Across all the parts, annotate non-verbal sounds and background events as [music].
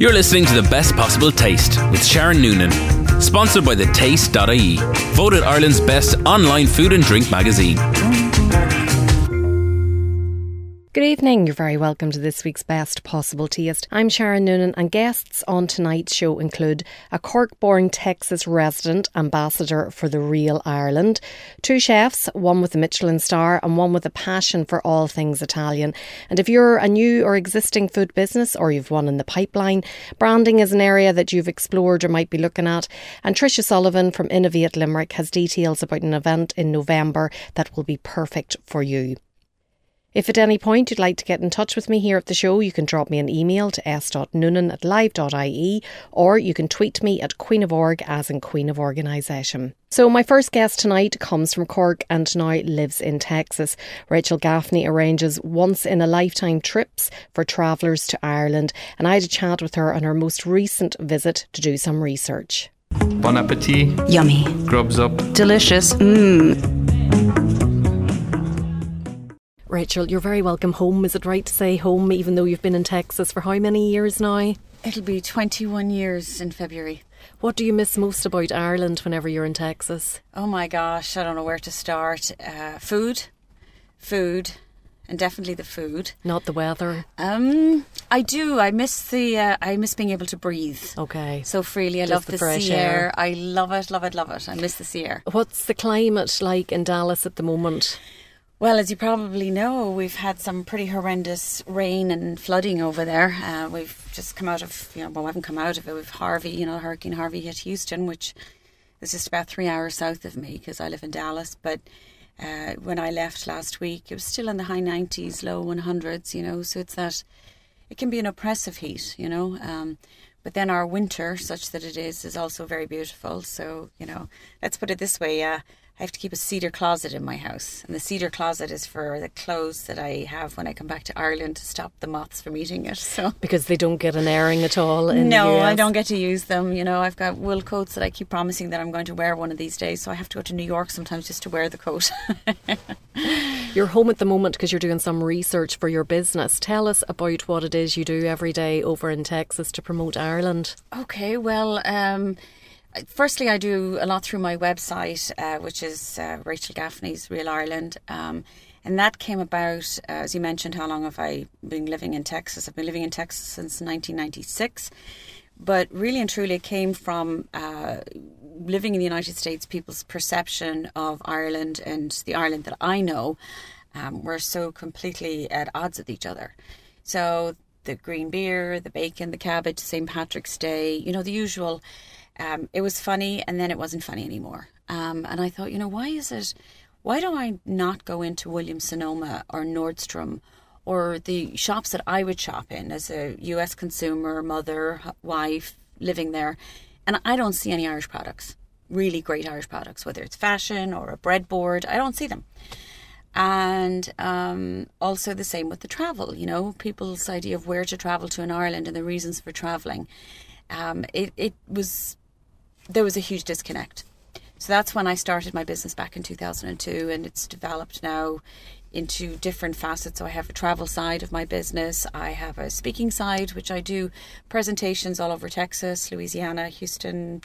You're listening to The Best Possible Taste with Sharon Noonan. Sponsored by the Taste.ie, voted Ireland's best online food and drink magazine. Good evening. You're very welcome to this week's Best Possible Taste. I'm Sharon Noonan, and guests on tonight's show include a Cork born Texas resident ambassador for the real Ireland, two chefs, one with a Michelin star and one with a passion for all things Italian. And if you're a new or existing food business or you've one in the pipeline, branding is an area that you've explored or might be looking at. And Tricia Sullivan from Innovate Limerick has details about an event in November that will be perfect for you. If at any point you'd like to get in touch with me here at the show, you can drop me an email to s.noonan at live.ie or you can tweet me at Queen of Org as in Queen of Organisation. So, my first guest tonight comes from Cork and now lives in Texas. Rachel Gaffney arranges once in a lifetime trips for travellers to Ireland, and I had a chat with her on her most recent visit to do some research. Bon appetit. Yummy. Grubs up. Delicious. Mmm. Rachel, you're very welcome home. Is it right to say home, even though you've been in Texas for how many years now? It'll be 21 years in February. What do you miss most about Ireland whenever you're in Texas? Oh my gosh, I don't know where to start. Uh, food, food, and definitely the food. Not the weather. Um, I do. I miss the. Uh, I miss being able to breathe. Okay. So freely. I Just love the the, fresh sea air. air. I love it. Love it. Love it. I miss the sea air. What's the climate like in Dallas at the moment? Well, as you probably know, we've had some pretty horrendous rain and flooding over there. Uh, we've just come out of, you know, well, we haven't come out of it. We've Harvey, you know, Hurricane Harvey hit Houston, which is just about three hours south of me because I live in Dallas. But uh, when I left last week, it was still in the high 90s, low 100s, you know, so it's that it can be an oppressive heat, you know. Um, but then our winter, such that it is, is also very beautiful. So, you know, let's put it this way. Uh, I have to keep a cedar closet in my house. And the cedar closet is for the clothes that I have when I come back to Ireland to stop the moths from eating it. So, Because they don't get an airing at all in no. I don't get to use them. You know, I've got wool coats that I keep promising that I'm going to wear one of these days. So I have to go to New York sometimes just to wear the coat. [laughs] You're home at the moment because you're doing some research for your business. Tell us about what it is you do every day over in Texas to promote Ireland. Okay, well, um, firstly, I do a lot through my website, uh, which is uh, Rachel Gaffney's Real Ireland. Um, and that came about, uh, as you mentioned, how long have I been living in Texas? I've been living in Texas since 1996. But really and truly, it came from uh, living in the United States, people's perception of Ireland and the Ireland that I know um, were so completely at odds with each other. So the green beer, the bacon, the cabbage, St. Patrick's Day, you know, the usual. Um, it was funny and then it wasn't funny anymore. Um, and I thought, you know, why is it, why do I not go into Williams Sonoma or Nordstrom or the shops that I would shop in as a US consumer, mother, wife, living there, and I don't see any Irish products, really great Irish products, whether it's fashion or a breadboard, I don't see them. And um, also the same with the travel you know people's idea of where to travel to in ireland and the reasons for traveling. Um, it, it was there was a huge disconnect. So that's when i started my business back in 2002 and it's developed now into different facets. So i have a travel side of my business. I have a speaking side which i do presentations all over texas louisiana houston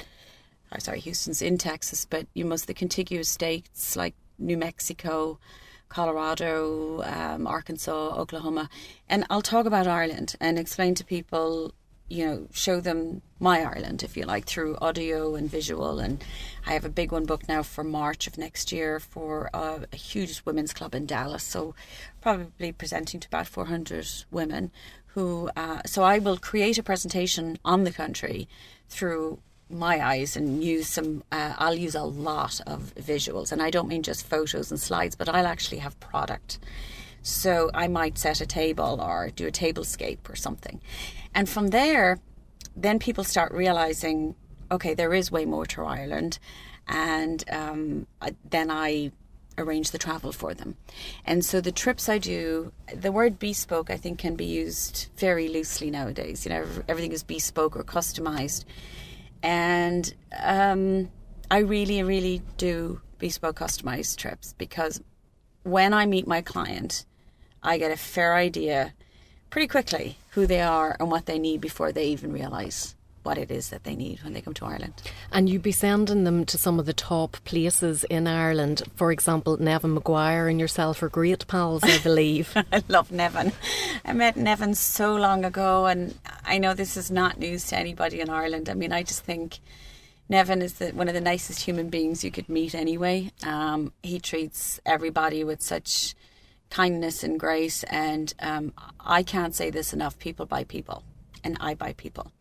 or sorry, Houston's in Texas, but you must the contiguous states like New Mexico, Colorado, um, Arkansas, Oklahoma, and I'll talk about Ireland and explain to people, you know, show them my Ireland, if you like, through audio and visual. And I have a big one booked now for March of next year for uh, a huge women's club in Dallas. So probably presenting to about 400 women who. Uh, so I will create a presentation on the country through my eyes and use some uh, I'll use a lot of visuals and I don't mean just photos and slides but I'll actually have product so I might set a table or do a tablescape or something and from there then people start realizing okay there is way more to Ireland and um, then I arrange the travel for them. And so the trips I do, the word bespoke I think can be used very loosely nowadays. You know, everything is bespoke or customized. And um, I really, really do bespoke customized trips because when I meet my client, I get a fair idea pretty quickly who they are and what they need before they even realise what it is that they need when they come to Ireland. And you'd be sending them to some of the top places in Ireland. For example, Neven Maguire and yourself are great pals, I believe. [laughs] I love Neven. I met Neven so long ago, and I know this is not news to anybody in Ireland. I mean, I just think Neven is the, one of the nicest human beings you could meet anyway. Um, he treats everybody with such kindness and grace, and um, I can't say this enough people buy people, and I buy people.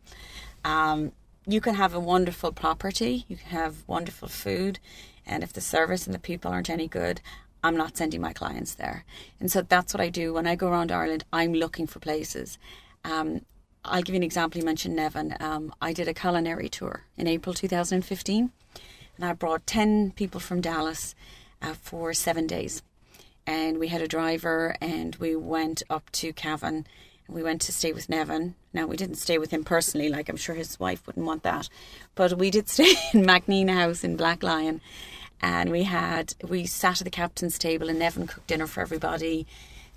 Um, you can have a wonderful property, you can have wonderful food, and if the service and the people aren't any good, I'm not sending my clients there. And so that's what I do when I go around Ireland. I'm looking for places. Um, I'll give you an example. You mentioned Neven. Um, I did a culinary tour in April 2015, and I brought 10 people from Dallas uh, for seven days. And we had a driver, and we went up to Cavan and we went to stay with Neven. Now, we didn't stay with him personally, like I'm sure his wife wouldn't want that. But we did [laughs] stay in MacNean House in Blacklion. And we had, we sat at the captain's table and Neven cooked dinner for everybody.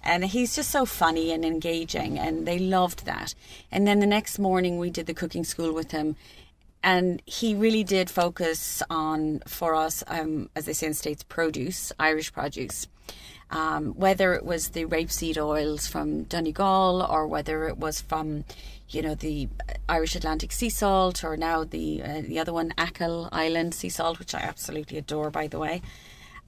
And he's just so funny and engaging, and they loved that. And then the next morning, we did the cooking school with him. And he really did focus on, for us, um, as they say in the States, produce, Irish produce um, whether it was the rapeseed oils from Donegal or whether it was from, you know, the Irish Atlantic sea salt or now the uh, the other one, Achill Island sea salt, which I absolutely adore, by the way.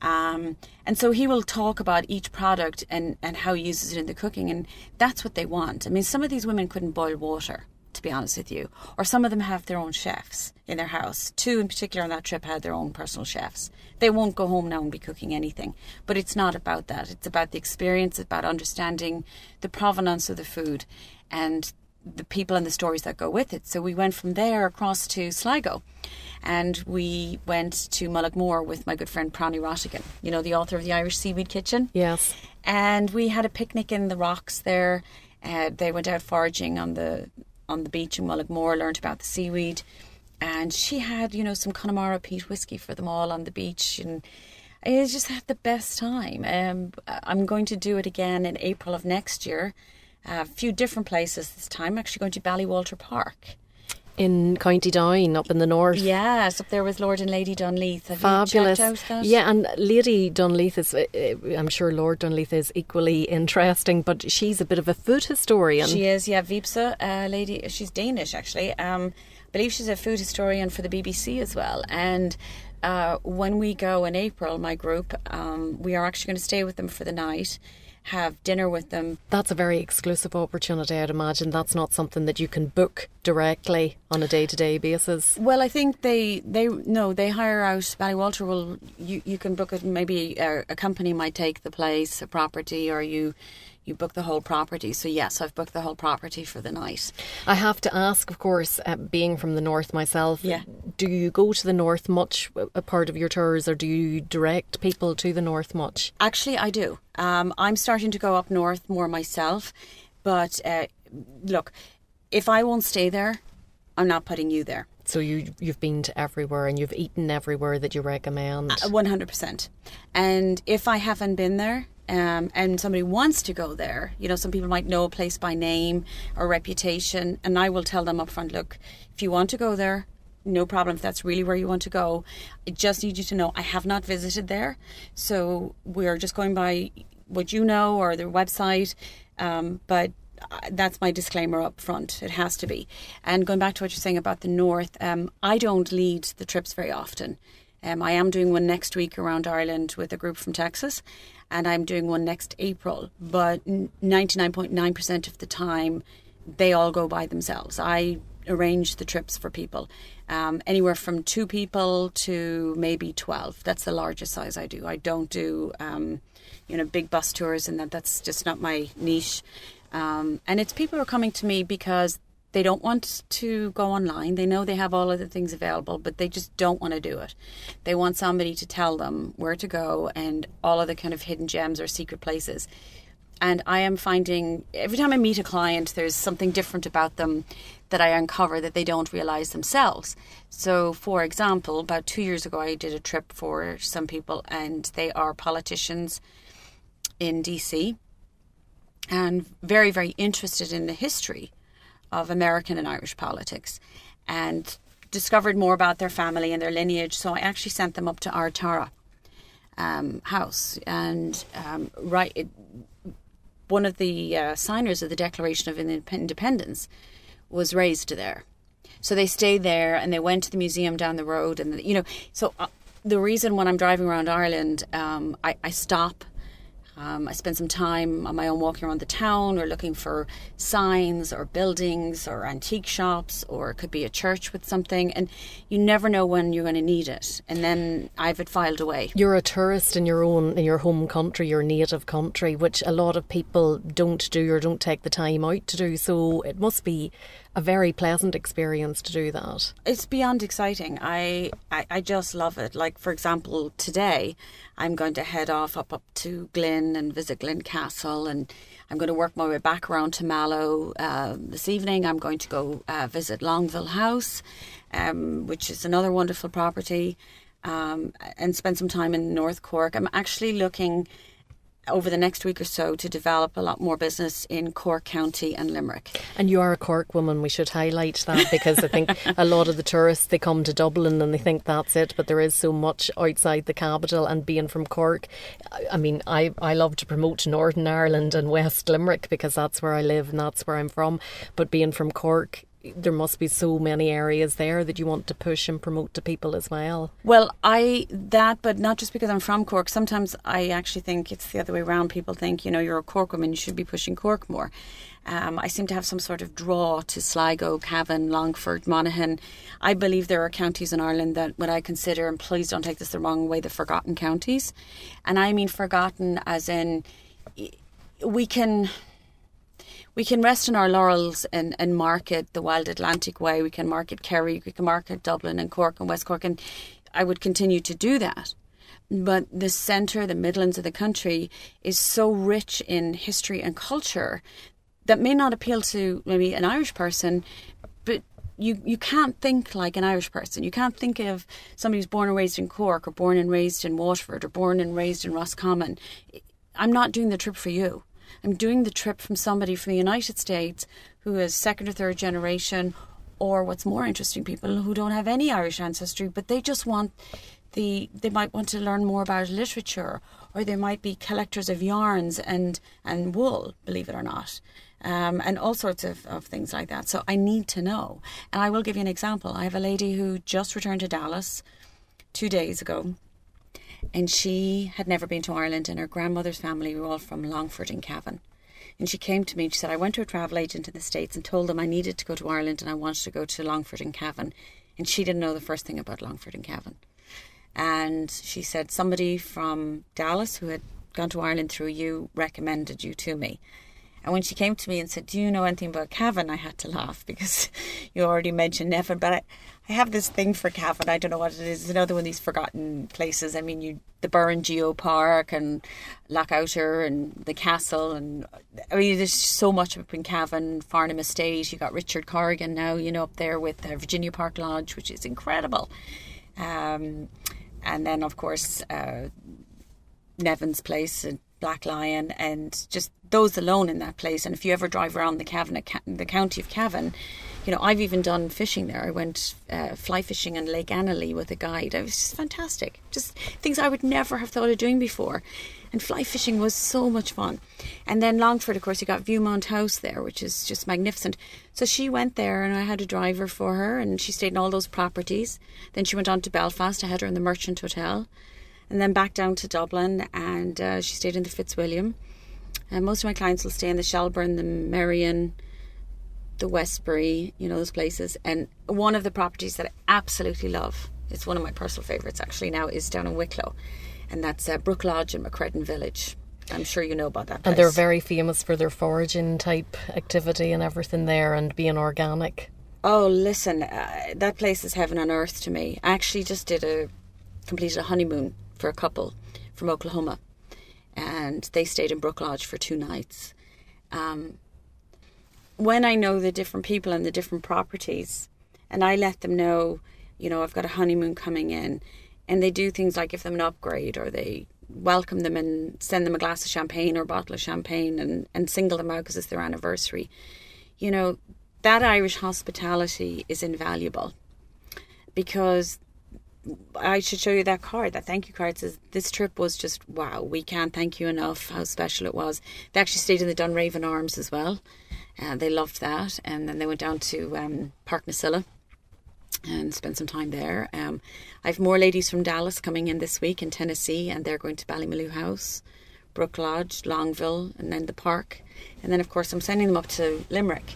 Um, and so he will talk about each product and, and how he uses it in the cooking, and that's what they want. I mean, some of these women couldn't boil water to be honest with you. Or some of them have their own chefs in their house. Two in particular on that trip had their own personal chefs. They won't go home now and be cooking anything. But it's not about that. It's about the experience, about understanding the provenance of the food and the people and the stories that go with it. So we went from there across to Sligo and we went to Mullaghmore with my good friend Prannie Rhatigan, you know, the author of the Irish Seaweed Kitchen. Yes. And we had a picnic in the rocks there. Uh, they went out foraging on the on the beach in Mullaghmore, learned about the seaweed. And she had, you know, some Connemara peat whiskey for them all on the beach. And I just had the best time. Um, I'm going to do it again in April of next year. A few different places this time. I'm actually going to Ballywalter Park in County Down up in the north. Yes, up there with Lord and Lady Dunleith. Have Fabulous. Yeah, and Lady Dunleith is, uh, uh, I'm sure Lord Dunleith is equally interesting, but she's a bit of a food historian. She is, yeah, Vipsa, uh, lady, she's Danish actually. Um, I believe she's a food historian for the BBC as well. And uh, when we go in April, my group, um, we are actually going to stay with them for the night have dinner with them. That's a very exclusive opportunity, I'd imagine. That's not something that you can book directly on a day to day basis. Well, I think they, they no, they hire out, Ballywalter will, you, you can book it, maybe a, a company might take the place, a property, or you you book the whole property. So yes, I've booked the whole property for the night. I have to ask, of course, uh, being from the north myself, yeah. do you go to the north much, a part of your tours, or do you direct people to the north much? Actually, I do. Um, I'm starting to go up north more myself, but uh, look, if I won't stay there, I'm not putting you there. So you you've been to everywhere and you've eaten everywhere that you recommend. Uh, one hundred percent. And if I haven't been there, um, and somebody wants to go there, you know, some people might know a place by name or reputation, and I will tell them up front, look, if you want to go there, no problem if that's really where you want to go. I just need you to know I have not visited there, so we're just going by what you know or their website, um, but uh, that's my disclaimer up front. It has to be. And going back to what you're saying about the north, um, I don't lead the trips very often. Um, I am doing one next week around Ireland with a group from Texas, and I'm doing one next April. But 99.9% of the time, they all go by themselves. I arrange the trips for people, um, anywhere from two people to maybe 12. That's the largest size I do. I don't do, um, you know, big bus tours, and that that's just not my niche. Um, and it's people who are coming to me because they don't want to go online. They know they have all of the things available, but they just don't want to do it. They want somebody to tell them where to go and all of the kind of hidden gems or secret places. And I am finding every time I meet a client, there's something different about them that I uncover that they don't realize themselves. So, for example, about two years ago, I did a trip for some people, and they are politicians in DC and very, very interested in the history of American and Irish politics and discovered more about their family and their lineage. So I actually sent them up to Ardtara um, House and um, right. It, one of the uh, signers of the Declaration of Independence was raised there. So they stayed there and they went to the museum down the road. And, you know, so uh, the reason when I'm driving around Ireland, um, I, I stop um, I spend some time on my own walking around the town or looking for signs or buildings or antique shops or it could be a church with something and you never know when you're going to need it and then I've it filed away. You're a tourist in your own in your home country, your native country, which a lot of people don't do or don't take the time out to do. So it must be a very pleasant experience to do that. It's beyond exciting. I, I, I just love it. Like for example, today I'm going to head off up up to Glin and visit Glin Castle, and I'm going to work my way back around to Mallow uh, this evening. I'm going to go uh, visit Longueville House, um, which is another wonderful property. Um, and spend some time in North Cork. I'm actually looking over the next week or so to develop a lot more business in Cork County and Limerick. And you are a Cork woman. We should highlight that because I think a lot of the tourists they come to Dublin and they think that's it, but there is so much outside the capital. And being from Cork, I mean, I I love to promote Northern Ireland and West Limerick because that's where I live and that's where I'm from. But being from Cork, there must be so many areas there that you want to push and promote to people as well. Well, I that, but not just because I'm from Cork. Sometimes I actually think it's the other way around. People think, you know, you're a Cork woman, you should be pushing Cork more. Um, I seem to have some sort of draw to Sligo, Cavan, Longford, Monaghan. I believe there are counties in Ireland that what I consider, and please don't take this the wrong way, the forgotten counties. And I mean forgotten as in we can we can rest on our laurels and, and market the Wild Atlantic Way. We can market Kerry, we can market Dublin and Cork and West Cork, and I would continue to do that. But the centre, the Midlands of the country, is so rich in history and culture that may not appeal to maybe an Irish person, but you, you can't think like an Irish person. You can't think of somebody who's born and raised in Cork or born and raised in Waterford or born and raised in Roscommon. I'm not doing the trip for you. I'm doing the trip from somebody from the United States who is second or third generation, or what's more interesting, people who don't have any Irish ancestry, but they just want the they might want to learn more about literature, or they might be collectors of yarns and and wool, believe it or not. Um, and all sorts of, of things like that. So I need to know. And I will give you an example. I have a lady who just returned to Dallas two days ago and she had never been to Ireland, and her grandmother's family were all from Longford and Cavan. And she came to me and she said, I went to a travel agent in the States and told them I needed to go to Ireland and I wanted to go to Longford and Cavan. And she didn't know the first thing about Longford and Cavan. And she said, somebody from Dallas who had gone to Ireland through you recommended you to me. And when she came to me and said, Do you know anything about Cavan? I had to laugh because [laughs] you already mentioned Neven, but I, I have this thing for Cavan. I don't know what it is. It's another one of these forgotten places. I mean, you the Burren Geo Park and Lough Oughter and the castle, and I mean, there's so much up in Cavan, Farnham Estate. You got Richard Corrigan now, you know, up there with uh, Virginia Park Lodge, which is incredible. Um, and then, of course, uh, Neven's Place and Blacklion, and just those alone in that place. And if you ever drive around the Cavan, the county of Cavan, you know, I've even done fishing there. I went uh, fly fishing in Lake Annally with a guide. It was just fantastic. Just things I would never have thought of doing before. And fly fishing was so much fun. And then Longford, of course, you got Viewmont House there, which is just magnificent. So she went there and I had a driver for her and she stayed in all those properties. Then she went on to Belfast. I had her in the Merchant Hotel. And then back down to Dublin and uh, she stayed in the Fitzwilliam. And most of my clients will stay in the Shelbourne, the Merrion, the Westbury, you know, those places. And one of the properties that I absolutely love, it's one of my personal favourites actually now, is down in Wicklow. And that's uh, Brook Lodge in Macreddin Village. I'm sure you know about that place. And they're very famous for their foraging type activity and everything there and being organic. Oh, listen, uh, that place is heaven on earth to me. I actually just did a, completed a honeymoon for a couple from Oklahoma. And they stayed in Brook Lodge for two nights. Um, when I know the different people and the different properties, and I let them know, you know, I've got a honeymoon coming in, and they do things like give them an upgrade or they welcome them and send them a glass of champagne or a bottle of champagne and, and single them out because it's their anniversary. You know, that Irish hospitality is invaluable because I should show you that card, that thank you card says this trip was just wow, we can't thank you enough how special it was. They actually stayed in the Dunraven Arms as well. Uh, they loved that. And then they went down to um, Parknasilla and spend some time there. Um, I have more ladies from Dallas coming in this week in Tennessee, and they're going to Ballymaloe House, Brook Lodge, Longueville, and then the park. And then, of course, I'm sending them up to Limerick.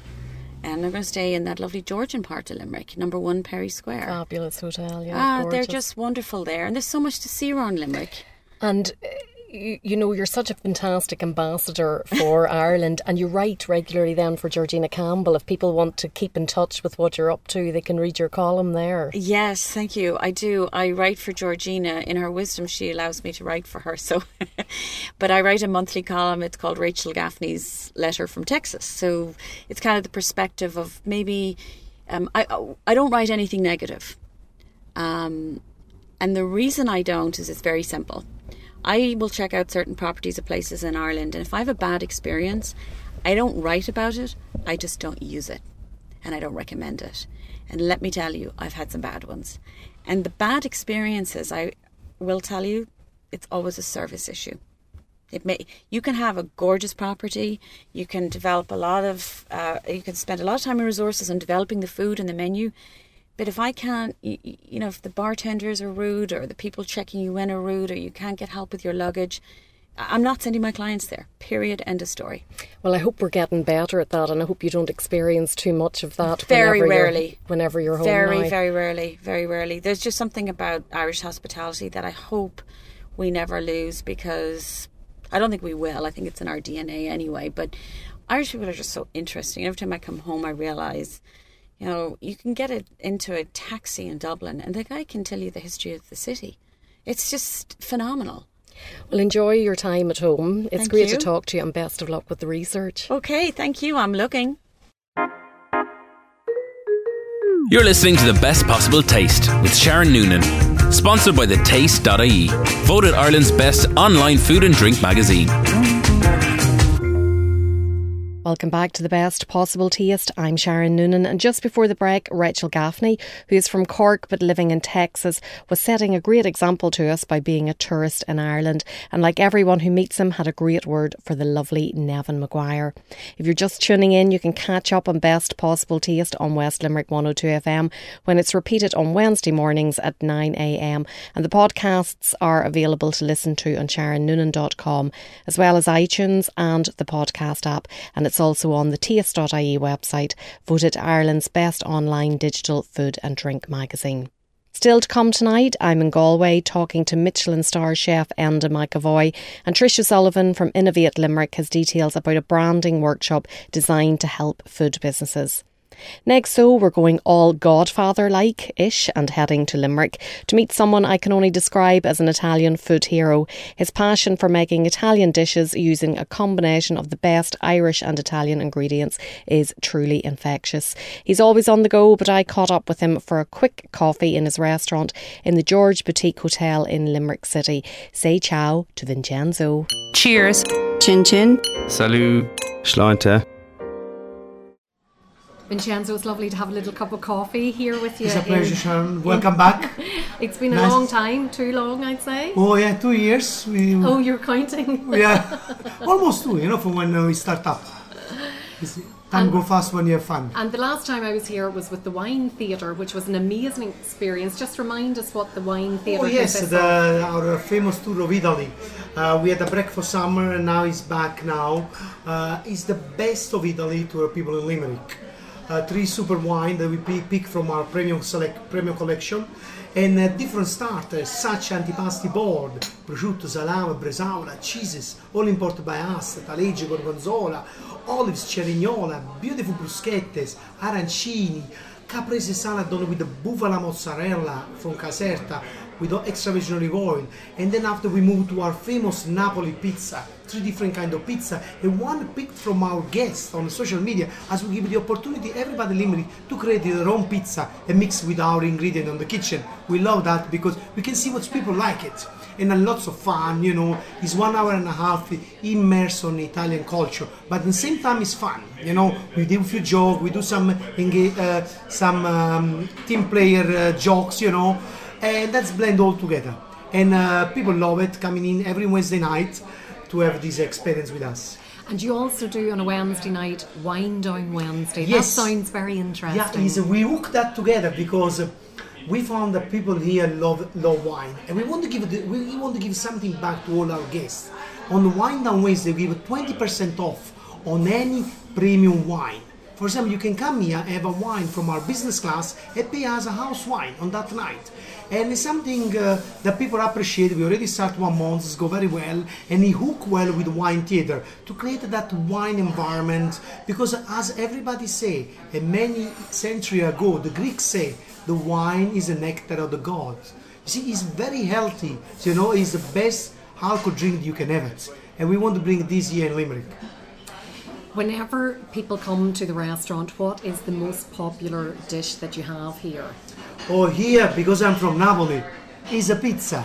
And they're going to stay in that lovely Georgian part of Limerick, number one Pery Square. Fabulous hotel, yeah. Ah, gorgeous. they're just wonderful there, and there's so much to see around Limerick. And uh, you, you know, you're such a fantastic ambassador for [laughs] Ireland, and you write regularly then for Georgina Campbell. If people want to keep in touch with what you're up to, they can read your column there. Yes, thank you. I do. I write for Georgina. In her wisdom, she allows me to write for her. So, [laughs] but I write a monthly column. It's called Rachel Gaffney's Letter from Texas. So it's kind of the perspective of maybe um, I I don't write anything negative. Um, and the reason I don't is it's very simple. I will check out certain properties of places in Ireland, and if I have a bad experience, I don't write about it, I just don't use it, and I don't recommend it. And let me tell you, I've had some bad ones. And the bad experiences, I will tell you, it's always a service issue. It may you can have a gorgeous property, you can develop a lot of, uh, you can spend a lot of time and resources on developing the food and the menu, but if I can't, you, you know, if the bartenders are rude or the people checking you in are rude or you can't get help with your luggage, I'm not sending my clients there. Period. End of story. Well, I hope we're getting better at that, and I hope you don't experience too much of that. Very whenever you're- rarely. whenever you're home. Very, now. very rarely. Very rarely. There's just something about Irish hospitality that I hope we never lose because I don't think we will. I think it's in our DNA anyway. But Irish people are just so interesting. Every time I come home, I realize, you know, you can get it into a taxi in Dublin, and the guy can tell you the history of the city. It's just phenomenal. Well, enjoy your time at home. It's Thank great you. to talk to you, and best of luck with the research. Okay, thank you. I'm looking. You're listening to the best possible taste with Sharon Noonan. Sponsored by the Taste.ie, voted Ireland's best online food and drink magazine. Welcome back to the best possible taste. I'm Sharon Noonan, and just before the break, Rachel Gaffney, who is from Cork but living in Texas, was setting a great example to us by being a tourist in Ireland. And like everyone who meets him, had a great word for the lovely Neven Maguire. If you're just tuning in, you can catch up on best possible taste on West Limerick 102 FM when it's repeated on Wednesday mornings at 9 a.m. And the podcasts are available to listen to on SharonNoonan.com as well as iTunes and the podcast app. And it's also on the taste.ie website, voted Ireland's best online digital food and drink magazine. Still to come tonight, I'm in Galway talking to Michelin star chef Enda McEvoy and Tricia Sullivan from Innovate Limerick has details about a branding workshop designed to help food businesses. Next, so we're going all Godfather like ish and heading to Limerick to meet someone I can only describe as an Italian food hero. His passion for making Italian dishes using a combination of the best Irish and Italian ingredients is truly infectious. He's always on the go, but I caught up with him for a quick coffee in his restaurant in the George Boutique Hotel in Limerick City. Say ciao to Vincenzo. Cheers. Chin chin. Salut. Sláinte. Vincenzo, it's lovely to have a little cup of coffee here with you. It's a pleasure, Sharon. Welcome back. [laughs] It's been Nice. a long time, too long, I'd say. Oh yeah, two years. We Oh, you're counting. [laughs] yeah, [laughs] almost two. You know, from when uh, we start up. It's- Time go fast when you have fun. And the last time I was here was with the Wine Theatre, which was an amazing experience. Just remind us what the Wine Theatre Oh yes, the, our famous tour of Italy. Uh, we had a break for summer, and now it's back. Now uh, it's the best of Italy to our people in Limerick. Uh, three super wine that we pick, from our premium select premium collection, and uh, different starters such antipasti board, prosciutto, salame, bresaola, cheeses, all imported by us, taleggio, gorgonzola, olives, cerignola, beautiful bruschettes, arancini, caprese salad with the bufala mozzarella from Caserta, with extra virgin olive oil. And then after we move to our famous Napoli pizza, three different kind of pizza, and one picked from our guests on social media, as we give the opportunity everybody Limerick to create their own pizza and mix with our ingredient on the kitchen. We love that because we can see what people like it and a lots of fun, you know. It's one hour and a half immersed on Italian culture, but at the same time it's fun, you know. We do a few jokes, we do some uh, some um, team player uh, jokes, you know, and that's blend all together. And uh, people love it coming in every Wednesday night to have this experience with us. And you also do on a Wednesday night wine down Wednesday. Yes. That sounds very interesting. Yeah, we hook that together because uh, we found that people here love love wine, and we want to give the, we want to give something back to all our guests. On the Wine Down Wednesday, we give twenty percent off on any premium wine. For example, you can come here and have a wine from our business class and pay us a house wine on that night. And it's something uh, that people appreciate. We already start one month, it's go very well, and it hook well with wine theater to create that wine environment. Because as everybody say, and many centuries ago, the Greeks say, the wine is the nectar of the gods. You see, it's very healthy. So, you know, it's the best alcohol drink you can have. And we want to bring this here in Limerick. Whenever people come to the restaurant, what is the most popular dish that you have here? Oh, here, because I'm from Napoli, is a pizza.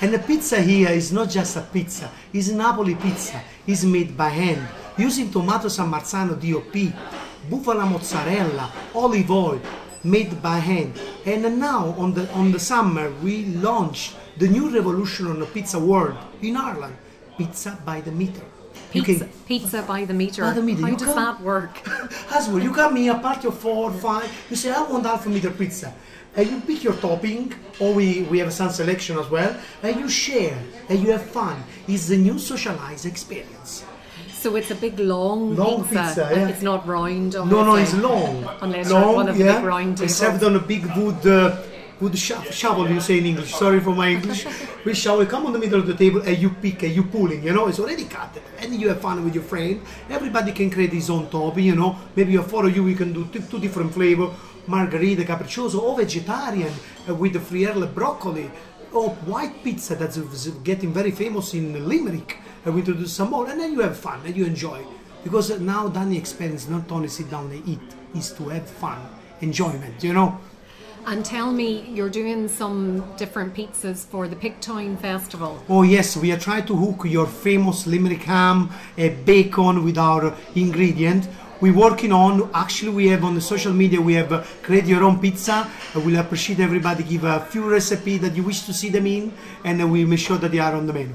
And the pizza here is not just a pizza, it's Napoli pizza. It's made by hand, using tomato San Marzano DOP, buffalo mozzarella, olive oil, made by hand. And now, on the, on the summer, we launched the new revolution on the pizza world in Ireland, pizza by the meter. Pizza, can- pizza by the meter. By the meter, How you does come- that work? [laughs] as well, you come here, party of four, five, you say, I want half a meter pizza. And you pick your topping, or we, we have some selection as well, and you share, and you have fun. It's the new socialized experience. So it's a big long, Long pizza. pizza, yeah. It's not round. No, no, it's long. Unless long, one of the yeah. big round It's served on a big wood, uh, wood sho- shovel, you say in English. Sorry for my English. [laughs] we shovel, come on the middle of the table, and you pick, and you pulling, you know, it's already cut. And you have fun with your friend. Everybody can create his own topping, you know. Maybe you four of you, we can do two, two different flavor, margarita, capriccioso, or vegetarian uh, with the friarle broccoli, or white pizza that's getting very famous in Limerick. And we introduce some more, and then you have fun, and you enjoy. Because now Danny experience not only sit down and eat, is to have fun, enjoyment, you know. And tell me, you're doing some different pizzas for the Pigtown Festival. Oh yes, we are trying to hook your famous Limerick ham, uh, bacon with our ingredient. We're working on. Actually, we have on the social media. We have uh, create your own pizza. Uh, we'll appreciate everybody give a few recipe that you wish to see them in, and uh, we make sure that they are on the menu.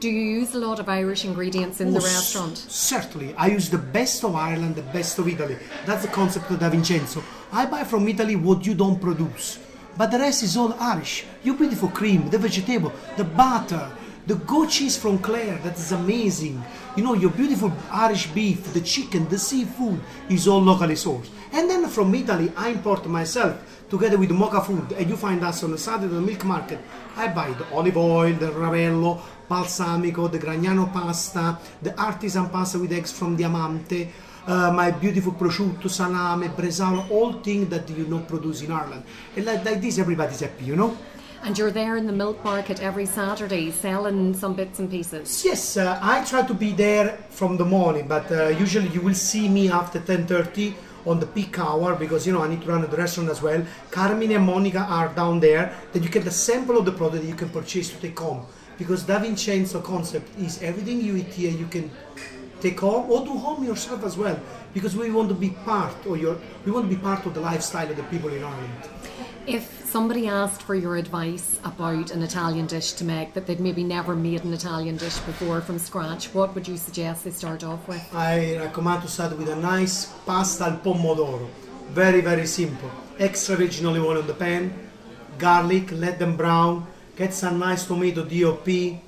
Do you use a lot of Irish ingredients in oh, the Oh, s- restaurant? Certainly. I use the best of Ireland, the best of Italy. That's the concept of Da Vincenzo. I buy from Italy what you don't produce. But the rest is all Irish. Your beautiful cream, the vegetable, the butter, the goat cheese from Clare, that is amazing. You know, your beautiful Irish beef, the chicken, the seafood is all locally sourced. And then from Italy, I import myself together with Mocha Food, and you find us on the Saturday the milk market. I buy the olive oil, the ravello, balsamico, the Gragnano pasta, the artisan pasta with eggs from Diamante, uh, my beautiful prosciutto, salame, bresaola, all things that you know produce in Ireland. And like, like this, everybody's happy, you know. And you're there in the milk market every Saturday selling some bits and pieces. Yes, uh, I try to be there from the morning, but uh, usually you will see me after 10:30 on the peak hour because you know I need to run at the restaurant as well. Carmine and Monica are down there. That you get the sample of the product that you can purchase to take home. Because Da Vincenzo concept is everything you eat here you can take home or do home yourself as well. Because we want to be part or your we want to be part of the lifestyle of the people in Ireland. If somebody asked for your advice about an Italian dish to make that they'd maybe never made an Italian dish before from scratch, what would you suggest they start off with? I recommend to start with a nice pasta al pomodoro. Very, very simple. Extra virgin olive oil on the pan, garlic, let them brown, get some nice tomato DOP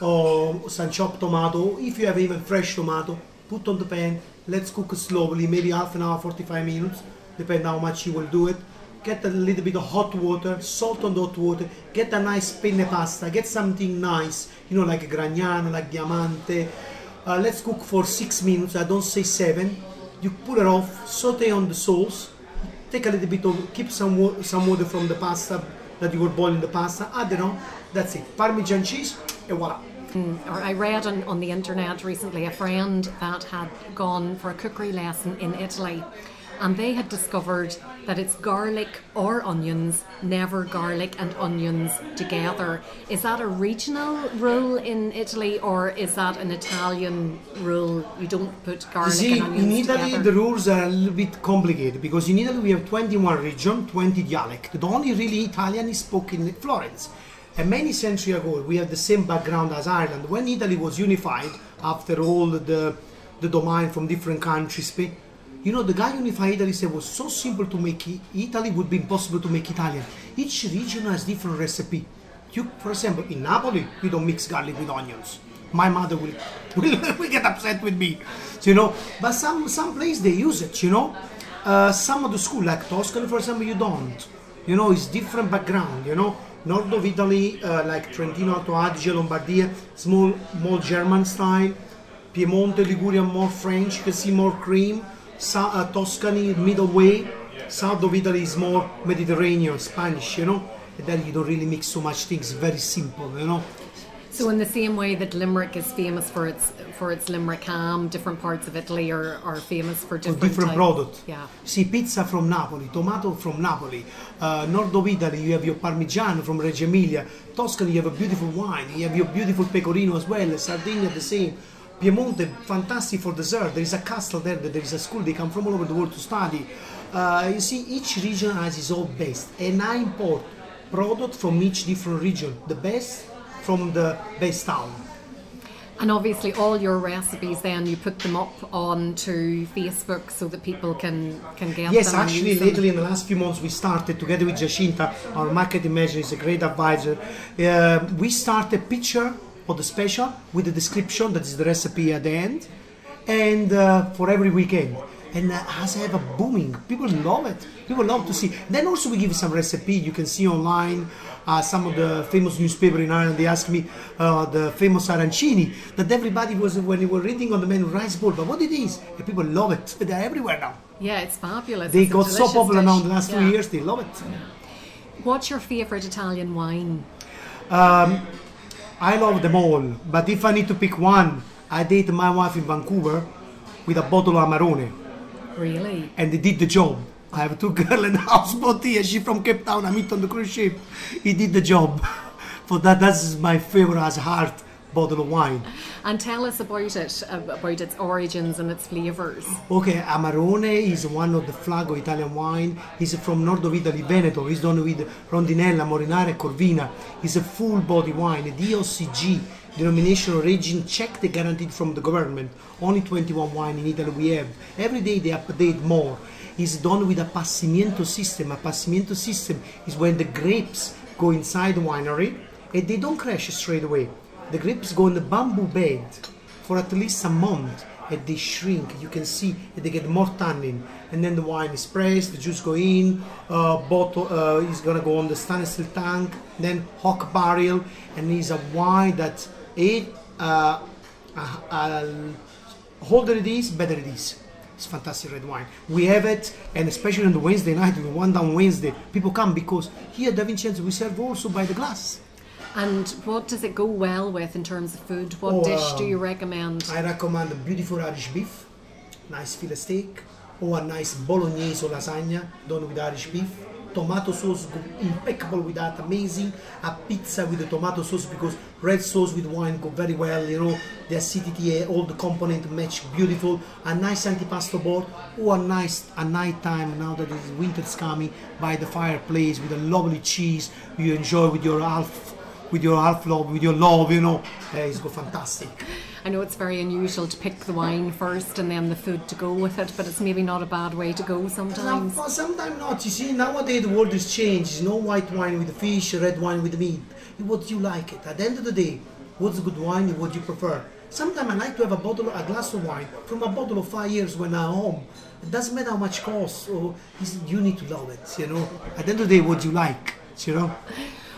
or some chopped tomato. If you have even fresh tomato, put on the pan, let's cook slowly, maybe half an hour, 45 minutes, depending how much you will do it. Get a little bit of hot water, salt on hot water, get a nice penne pasta, get something nice, you know, like Gragnano, like Diamante. Uh, let's cook for six minutes, I don't say seven. You pull it off, saute on the sauce, take a little bit of, keep some, some water from the pasta that you were boiling the pasta. It on. That's it. Parmesan cheese, and voila. Mm, or I read on, on the internet recently a friend that had gone for a cookery lesson in Italy and they had discovered that it's garlic or onions, never garlic and onions together. Is that a regional rule in Italy or is that an Italian rule? You don't put garlic see, and onions in Italy together? the rules are a little bit complicated because in Italy we have 21 region, 20 dialect. The only really Italian is spoken in Florence. And many centuries ago, we have the same background as Ireland. When Italy was unified after all the the domain from different countries, you know, the guy unified Italy said was so simple to make Italy would be impossible to make Italian. Each region has different recipe. You, for example, in Napoli, you don't mix garlic with onions. My mother will, [laughs] will, will get upset with me, you know. But some some place they use it, you know. Uh, some of the school, like Tuscany, for example, you don't. You know, it's different background. You know, north of Italy, uh, like Trentino, Alto Adige, Lombardia, small, more German style. Piemonte, Liguria, more French. You can see more cream. Uh, Tuscany, middle way. South of Italy is more Mediterranean, Spanish. You know, and then you don't really mix so much things. Very simple. You know. So in the same way that Limerick is famous for its for its Limerick ham, different parts of Italy are, are famous for different, different type- product. Yeah. See, pizza from Napoli, tomato from Napoli. Uh, North of Italy, you have your Parmigiano from Reggio Emilia. Tuscany, you have a beautiful wine. You have your beautiful pecorino as well. Sardinia, the same. Piemonte, fantastic for dessert. There is a castle there. There is a school. They come from all over the world to study. Uh, you see, each region has its own best, and I import product from each different region. The best from the best town. And obviously, all your recipes then you put them up onto Facebook so that people can can get Yes, them. and actually, lately in the last few months, we started together with Jacinta, our marketing manager, is a great advisor. Uh, we start a picture of the special with the description that is the recipe at the end, and uh, for every weekend. And uh, has have a booming. People love it. People love to see. Then also we give some recipe. You can see online. Uh, some of the famous newspaper in Ireland. They asked me uh, the famous arancini that everybody was when they were reading on the menu rice bowl. But what it is? And people love it. [laughs] They're everywhere now. Yeah, it's fabulous. They It's got so popular now in the last Yeah. two years. They love it. What's your favourite Italian wine? I love them all, but if I need to pick one, I date my wife in Vancouver with a bottle of Amarone, Really? and they did the job. I have two [laughs] girls in the house, both here. She from Cape Town. I meet on the cruise ship. He did the job. [laughs] For that, that's my favorite as heart bottle of wine. And tell us about it, about its origins and its flavours. Okay, Amarone is one of the flag of Italian wine. It's from north of Italy, Veneto. It's done with Rondinella, Morinara, and Corvina. It's a full body wine. DOCG, denomination origin checked and guaranteed from the government. Only 21 wine in Italy we have. Every day they update more. It's done with a passimiento system. A passimiento system is when the grapes go inside the winery and they don't crash straight away. The grapes go in the bamboo bed for at least a month and they shrink. You can see they get more tannin, and then the wine is pressed, the juice go in, uh, bottle uh, is gonna go on the stainless steel tank, then hock barrel, and it's a wine that it uh, uh, uh, older it is, better it is. It's fantastic red wine. We have it, and especially on the Wednesday night, we one down Wednesday, people come because here Da Vincenzo we serve also by the glass. And what does it go well with in terms of food? What Oh, dish do um, you recommend? I recommend a beautiful Irish beef, nice filet steak, or a nice bolognese or lasagna done with Irish beef. Tomato sauce, go impeccable with that, amazing. A pizza with the tomato sauce because red sauce with wine go very well. You know the acidity, eh, all the component match beautiful. A nice antipasto board or a nice a night time now that it's winter's coming by the fireplace with a lovely cheese you enjoy with your half with your half love with your love. You know, uh, it's go fantastic. I know it's very unusual to pick the wine first and then the food to go with it, but it's maybe not a bad way to go sometimes. Well, sometimes not. You see, nowadays the world has changed. It's no white wine with fish, red wine with meat. What you like it. At the end of the day, what's good wine and what do you prefer. Sometimes I like to have a bottle, a glass of wine from a bottle of five years when I'm home. It doesn't matter how much costs, or you need to love it. You know. At the end of the day, what do you like. You know.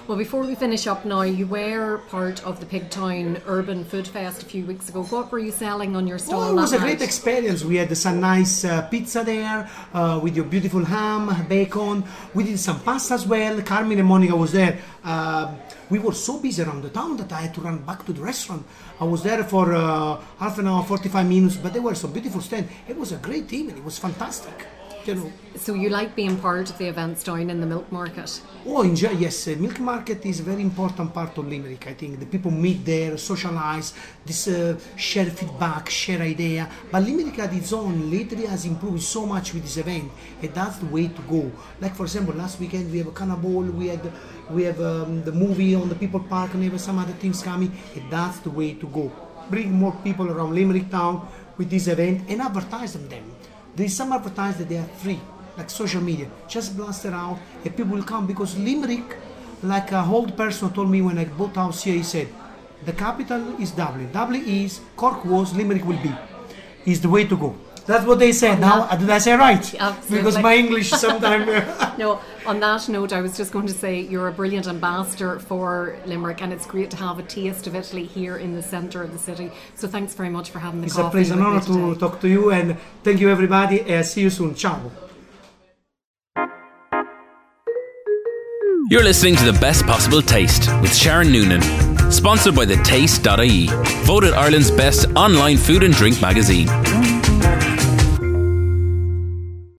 Well, before we finish up now, you were part of the Pigtown Urban Food Fest a few weeks ago. What were you selling on your stall? Oh, it was a great night? experience. We had some nice uh, pizza there uh, with your beautiful ham, bacon. We did some pasta as well. Carmen and Monica was there. Uh, we were so busy around the town that I had to run back to the restaurant. I was there for uh, half an hour, 45 minutes, but there were some beautiful stands. It was a great evening. It was fantastic. You know. So you like being part of the events down in the milk market? Oh, enjoy, yes. Uh, milk market is a very important part of Limerick. I think the people meet there, socialize, this uh, share feedback, share idea. But Limerick at its own lately has improved so much with this event, and that's the way to go. Like for example, last weekend we have a cannibal, we had we have um, the movie on the People Park, and we have some other things coming, and that's the way to go. Bring more people around Limerick town with this event and advertise them. There is some advertise that they are free like social media. Just blast it out and people will come because Limerick, like a old person told me when I bought house here, he said, the capital is Dublin. Dublin is, Cork was, Limerick will be. Is the way to go. That's what they said. Now, uh, did I say right? Absolutely. Because my English sometimes. [laughs] [laughs] No, on that note, I was just going to say you're a brilliant ambassador for Limerick, and it's great to have a taste of Italy here in the centre of the city. So thanks very much for having the it's a coffee. pleasure and with honor to talk to you and thank you everybody and see you soon. Ciao. You're listening to the best possible taste with Sharon Noonan. Sponsored by the Taste.ie, voted Ireland's best online food and drink magazine.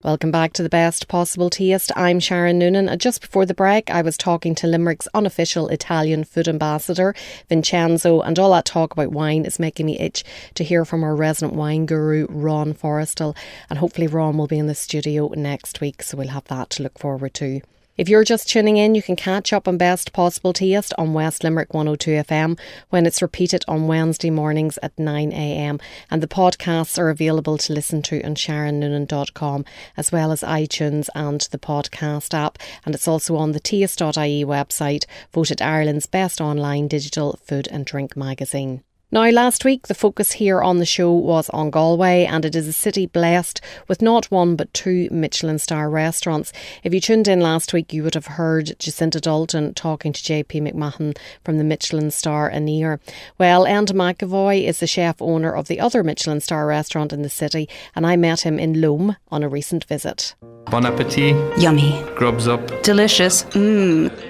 Welcome back to the best possible taste. I'm Sharon Noonan. And just before the break, I was talking to Limerick's unofficial Italian food ambassador, Vincenzo, and all that talk about wine is making me itch to hear from our resident wine guru, Ron Forrestal. And hopefully, Ron will be in the studio next week, so we'll have that to look forward to. If you're just tuning in, you can catch up on Best Possible Taste on West Limerick 102 FM when it's repeated on Wednesday mornings at 9am. And the podcasts are available to listen to on sharonnoonan.com as well as iTunes and the podcast app. And it's also on the taste.ie website, voted Ireland's best online digital food and drink magazine. Now, last week, the focus here on the show was on Galway, and it is a city blessed with not one but two Michelin star restaurants. If you tuned in last week, you would have heard Jacinta Dalton talking to JP McMahon from the Michelin star Aniar. Well, Enda McEvoy is the chef owner of the other Michelin star restaurant in the city, and I met him in Loam on a recent visit. Bon appetit. Yummy. Grubs up. Delicious. Mmm.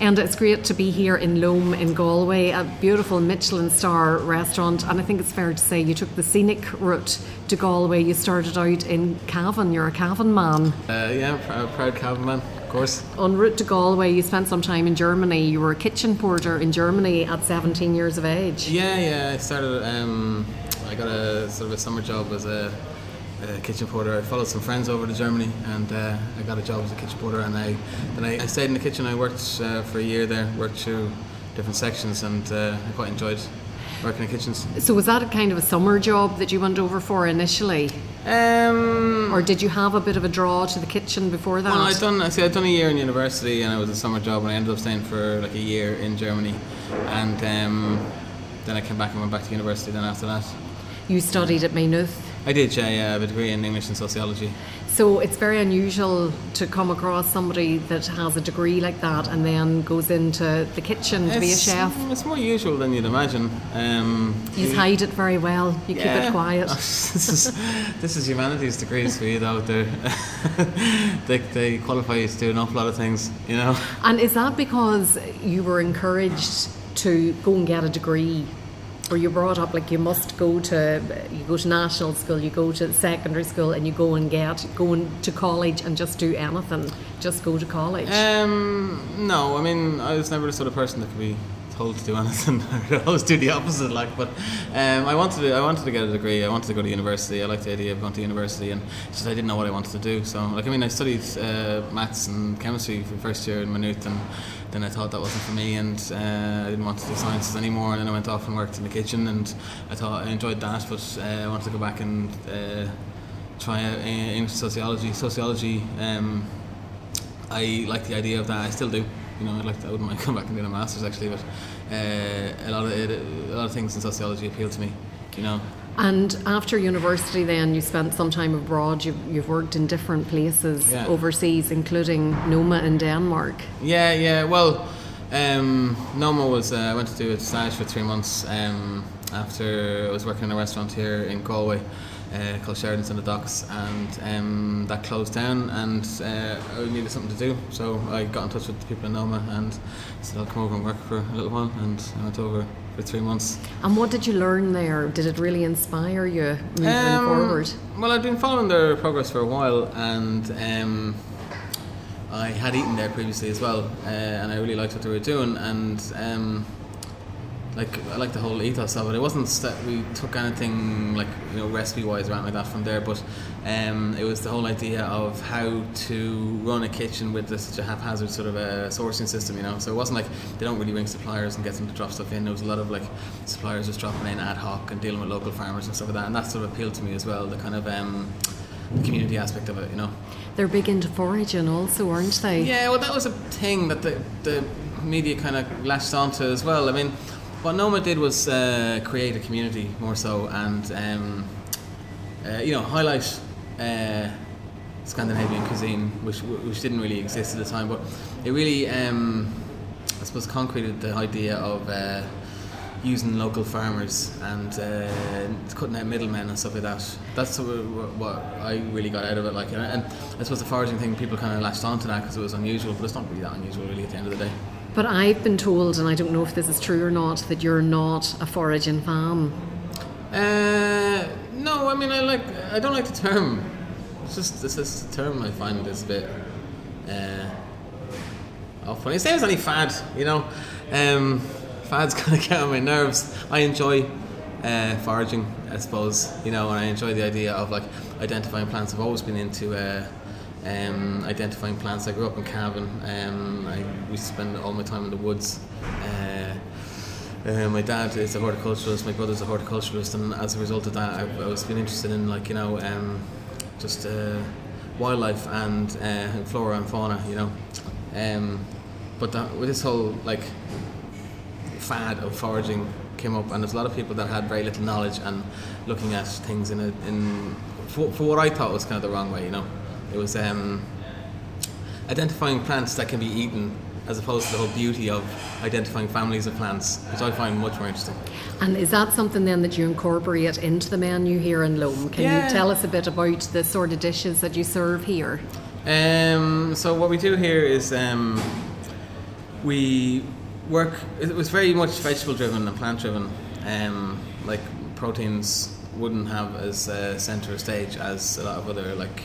And it's great to be here in Loam in Galway, a beautiful Michelin star restaurant. And I think it's fair to say you took the scenic route to Galway. You started out in Cavan, you're a Cavan man. Uh, yeah, pr- uh, proud Cavan man, of course. En route to Galway, you spent some time in Germany. You were a kitchen porter in Germany at 17 years of age. Yeah, yeah. I started. Um, I got a sort of a summer job as a, a kitchen porter. I followed some friends over to Germany, and uh, I got a job as a kitchen porter. And I then I, I stayed in the kitchen. I worked uh, for a year there. Worked through different sections, and uh, I quite enjoyed working in kitchens. So, was that a kind of a summer job that you went over for initially? Um, Or did you have a bit of a draw to the kitchen before that? Well, I'd done. I see, I'd done a year in university, and it was a summer job, and I ended up staying for like a year in Germany, and um, then I came back and went back to university. Then after that, you studied at Maynooth. I did. Yeah, yeah, I have a degree in English and sociology. So it's very unusual to come across somebody that has a degree like that and then goes into the kitchen to be a chef. It's more usual than you'd imagine. Um, You you- hide it very well. You keep it quiet. [laughs] this is this is humanities degrees for you though. [laughs] They they qualify you to do an awful lot of things. You know. And is that because you were encouraged to go and get a degree? Or you're brought up like you must go to you go to national school, you go to secondary school, and you go and get go to college and just do anything, just go to college. Um, no, I mean I was never the sort of person that could be to [laughs] do anything. I always do the opposite. Like, but um, I wanted to, I wanted to get a degree. I wanted to go to university. I liked the idea of going to university, and just I didn't know what I wanted to do. So, like, I mean, I studied uh, maths and chemistry for the first year in Maynooth, and then I thought that wasn't for me, and uh, I didn't want to do sciences anymore. And then I went off and worked in the kitchen, and I thought I enjoyed that, but uh, I wanted to go back and uh, try out English sociology. Sociology. Um, I like the idea of that. I still do. You know, I'd like. I wouldn't mind [laughs] coming back and doing a masters actually, but uh, a lot of it, a lot of things in sociology appeal to me. You know. And after university, then you spent some time abroad. You've, you've worked in different places Yeah. overseas, including Noma in Denmark. Yeah, yeah. Well, um, Noma was uh, I went to do a stage for three months um, after I was working in a restaurant here in Galway uh, called Sheridan's in the Docks, and um, that closed down, and uh, I needed something to do, so I got in touch with the people in Noma and said I'll come over and work for a little while, and I went over for three months. And what did you learn there? Did it really inspire you moving Um, forward? Well, I've been following their progress for a while, and um, I had eaten there previously as well, uh, and I really liked what they were doing, and um, like I like the whole ethos of it. It wasn't that we took anything like you know recipe wise or anything like that from there, but um, it was the whole idea of how to run a kitchen with this, such a haphazard sort of a sourcing system. You know, so it wasn't like they don't really ring suppliers and get them to drop stuff in. There was a lot of like suppliers just dropping in ad hoc and dealing with local farmers and stuff like that, and that sort of appealed to me as well. The kind of um, community aspect of it, you know. They're big into foraging, also, aren't they? Yeah, well, that was a thing that the, the media kind of latched onto as well. I mean, what Noma did was uh, create a community more so and, um, uh, you know, highlight uh, Scandinavian cuisine, which which didn't really exist at the time, but it really, um, I suppose, concreted the idea of. Uh, using local farmers and uh, cutting out middlemen and stuff like that. That's what I really got out of it. Like, and, and I suppose the foraging thing, people kind of latched onto that because it was unusual, but it's not really that unusual, really, at the end of the day. But I've been told, and I don't know if this is true or not, that you're not a foraging fan. Uh, no, I mean, I like, I don't like the term. It's just, it's just a term I find is a bit. Uh, oh, funny. Same as any fad, you know. Um, fads [laughs] kind of get on my nerves. I enjoy uh, foraging, I suppose, you know, and I enjoy the idea of like identifying plants. I've always been into uh, um, identifying plants. I grew up in Cavan. Um, I to spend all my time in the woods. Uh, uh, my dad is a horticulturalist. My brother's a horticulturalist, and as a result of that, I've always been interested in like you know um, just uh, wildlife and uh, flora and fauna. You know, um, but that, with this whole like fad of foraging came up, and there's a lot of people that had very little knowledge and looking at things in a in for, for what I thought was kind of the wrong way. You know, it was um, identifying plants that can be eaten as opposed to the whole beauty of identifying families of plants, which I find much more interesting. And is that something then that you incorporate into the menu here in Loam? Can Yeah. you tell us a bit about the sort of dishes that you serve here? Um, so what we do here is um, we work. It was very much vegetable driven and plant driven. Um, like proteins wouldn't have as uh, centre stage as a lot of other like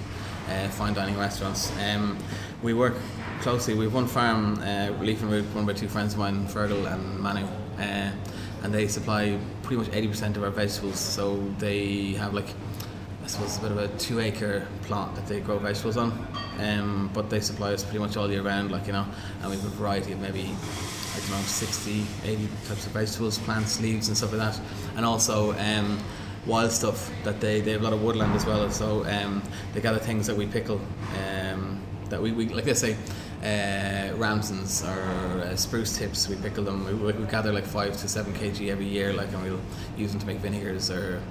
uh, fine dining restaurants. Um, we work closely. We have one farm, uh, Leaf and Root, run by two friends of mine, Fergal and Manu. Uh, and they supply pretty much 80% of our vegetables. So they have like I suppose a bit of a two acre plot that they grow vegetables on. Um, but they supply us pretty much all year round, like you know, and we have a variety of maybe I don't know 60, 80 types of vegetables, plants, leaves, and stuff like that, and also um, wild stuff that they they have a lot of woodland as well. So um, they gather things that we pickle, um, that we, we like they say. Uh, ramsons or uh, spruce tips, we pickle them. We, we gather like five to seven kg every year, like, and we'll use them to make vinegars or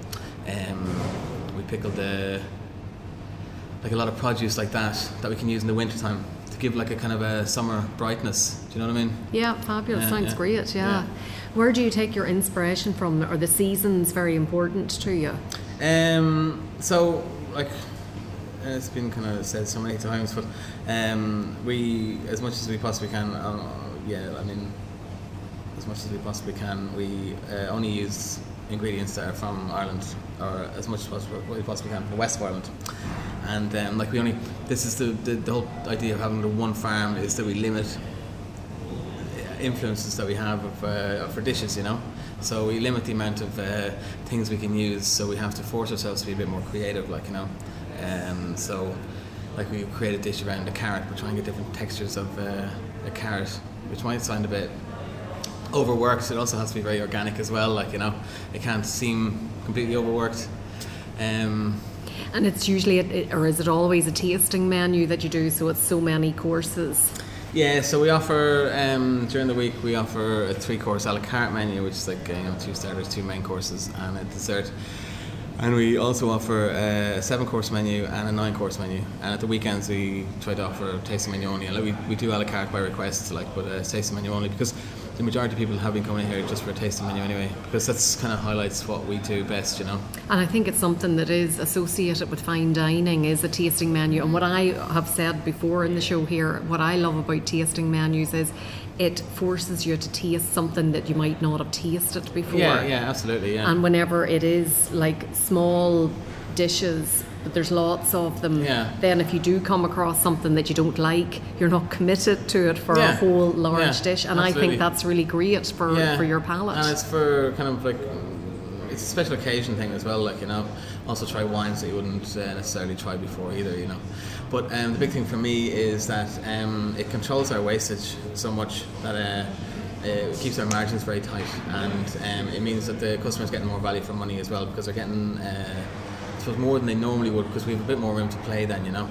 um, we pickle the like a lot of produce like that that we can use in the wintertime to give like a kind of a summer brightness. Do you know what I mean? Yeah, fabulous. Yeah, Sounds yeah. great. Yeah. Yeah. Where do you take your inspiration from? Are the seasons very important to you? Um, so like it's been kind of said so many times, but um, we as much as we possibly can. Uh, yeah, I mean, as much as we possibly can, we uh, only use ingredients that are from Ireland, or as much as possible, we possibly can from the west of Ireland. And um, like we only, this is the, the the whole idea of having the one farm is that we limit influences that we have of, uh, for dishes, you know. So we limit the amount of uh, things we can use. So we have to force ourselves to be a bit more creative, like you know. Um, so, like we create a dish around a carrot. We're trying to get different textures of uh, a carrot, which might sound a bit overworked. It also has to be very organic as well. Like you know, it can't seem completely overworked. Um, And it's usually, a, or is it always a tasting menu that you do? So it's so many courses. Yeah, so we offer um, during the week we offer a three course a la carte menu, which is like uh, you know two starters, two main courses, and a dessert. And we also offer a seven course menu and a nine course menu. And at the weekends, we try to offer a tasting menu only. And like, we, we do a la carte by request, like, but a tasting menu only because the majority of people have been coming here just for a tasting menu anyway, because that's kind of highlights what we do best, you know. And I think it's something that is associated with fine dining is a tasting menu. And what I have said before in the show here, what I love about tasting menus is it forces you to taste something that you might not have tasted before. Yeah, yeah, absolutely, yeah. And whenever it is like small dishes but there's lots of them. Yeah. Then if you do come across something that you don't like, you're not [laughs] committed to it for a whole large Yeah, dish. And I think that's really great for, yeah. for your palate. And it's for kind of like it's a special occasion thing as well. Like you know, also try wines that you wouldn't uh, necessarily try before either. You know, but um, the big thing for me is that um, it controls our wastage so much that. Uh, it keeps our margins very tight, and um, it means that the customer's getting more value for money as well because they're getting, uh, Suppose, more than they normally would because we have a bit more room to play then, you know.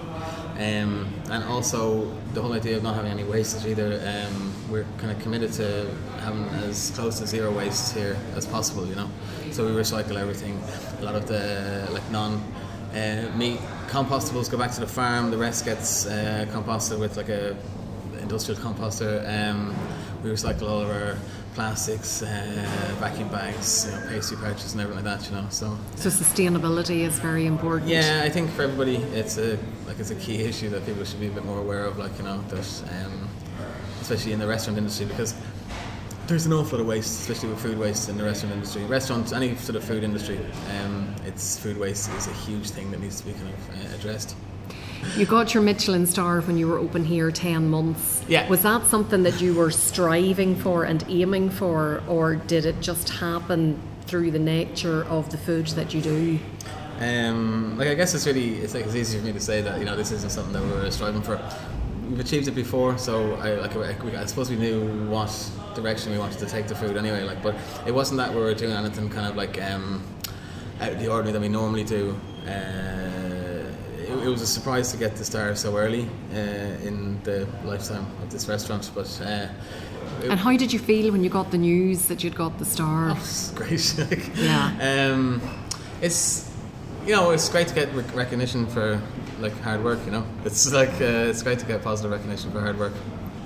Um, and also the whole idea of not having any wastage either. Um, we're kind of committed to having as close to zero waste here as possible, you know. So we recycle everything. A lot of the like non uh, meat compostables go back to the farm. The rest gets uh, composted with like a industrial composter. Um, we recycle all of our plastics, uh, vacuum bags, you know, pastry pouches, and everything like that. You know, so so sustainability is very important. yeah, I think for everybody, it's a like it's a key issue that people should be a bit more aware of. Like you know, that um, especially in the restaurant industry, because there's an awful lot of waste, especially with food waste in the restaurant industry. Restaurants, any sort of food industry, um, it's food waste is a huge thing that needs to be kind of uh, addressed. You got your Michelin star when you were open here 10 months. Yeah. Was that something that you were striving for and aiming for, or did it just happen through the nature of the food that you do? Um, like I guess it's really it's like it's easy for me to say that you know this isn't something that we were striving for. We've achieved it before, so I like I, I suppose we knew what direction we wanted to take the food anyway. Like, but it wasn't that we were doing anything kind of like um, out of the ordinary that we normally do. Uh, it, it was a surprise to get the star so early uh, in the lifetime of this restaurant, but. Uh, it- And how did you feel when you got the news that you'd got the star? it's great. like, [laughs] Yeah. Um, it's you know it's great to get rec- recognition for like hard work. You know, it's [laughs] like uh, it's great to get positive recognition for hard work.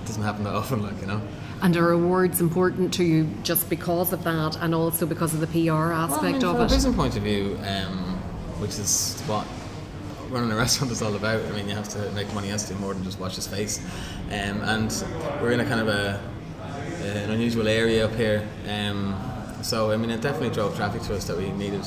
It doesn't happen that often. Like you know. And are awards important to you just because of that and also because of the PR Well, I aspect mean, from of a it? business point of view, um, which is what running a [laughs] restaurant is all about. I mean, you have to make money. Has to do more than just wash his face. Um, and we're in a kind of a an unusual area up here. Um, so I mean, it definitely drove traffic to us that we needed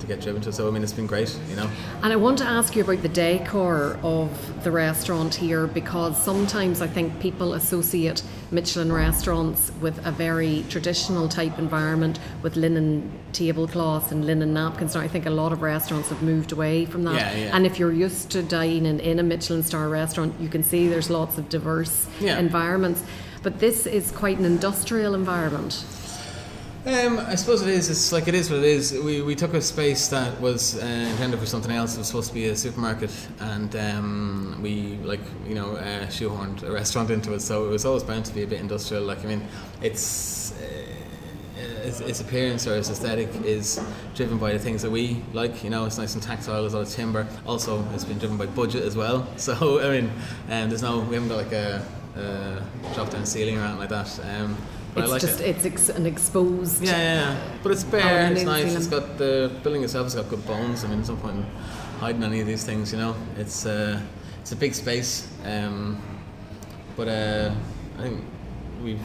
to get driven to. So I mean, it's been great. You know. And I want to ask you about the decor of the restaurant here because sometimes I think people associate Michelin restaurants with a very traditional type environment with linen tablecloths and linen napkins. Now, I think a lot of restaurants have moved away from that. Yeah, yeah. And if you're used to dining in a Michelin star restaurant, you can see there's lots of diverse Yeah. environments. But this is quite an industrial environment. Um, I suppose it is. It's like it is what it is. We, we took a space that was uh, intended for something else. It was supposed to be a supermarket, and um, we like you know uh, shoehorned a restaurant into it. So it was always bound to be a bit industrial. Like I mean, it's. Uh, its, its appearance or its aesthetic is driven by the things that we like. You know, it's nice and tactile. There's a lot of timber. Also, it's been driven by budget as well. [laughs] So I mean, um, there's no we haven't got like a, a drop down ceiling or anything like that. Um, but It's like just it. it's ex- an exposed. Yeah, yeah, yeah. But it's bare, it's nice, it's got the building itself has got good bones. I mean, there's no point in hiding any of these things, you know. It's uh, it's a big space, um, but uh, I think we've